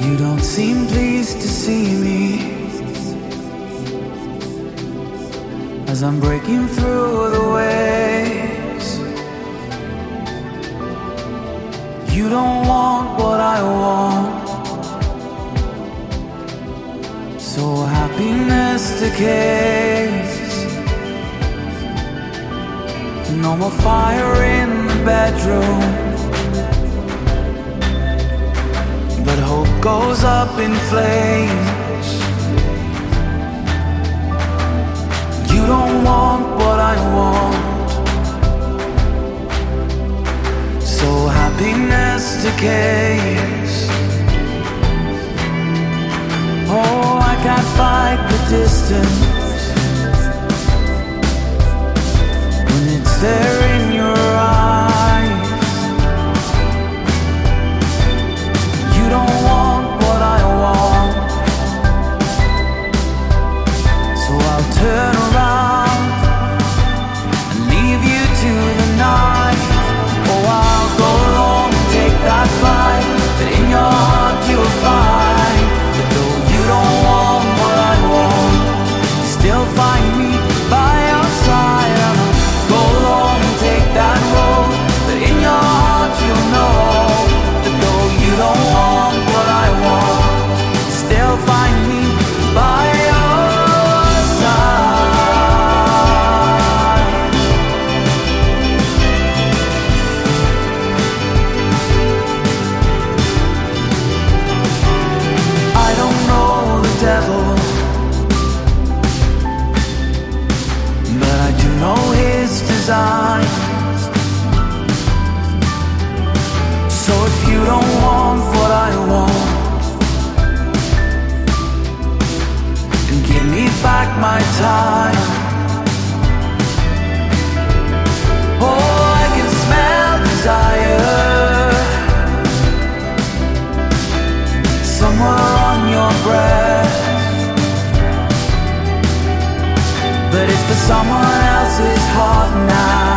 You don't seem pleased to see me as I'm breaking through the waves. You don't want what I want, so happiness decays. No more fire in the bedroom. But hope goes up in flames. You don't want what I want. So happiness decays. Oh, I can't fight the distance. you don't want what I want. And give me back my time. Oh, I can smell desire somewhere on your breath. But it's for someone else's heart now.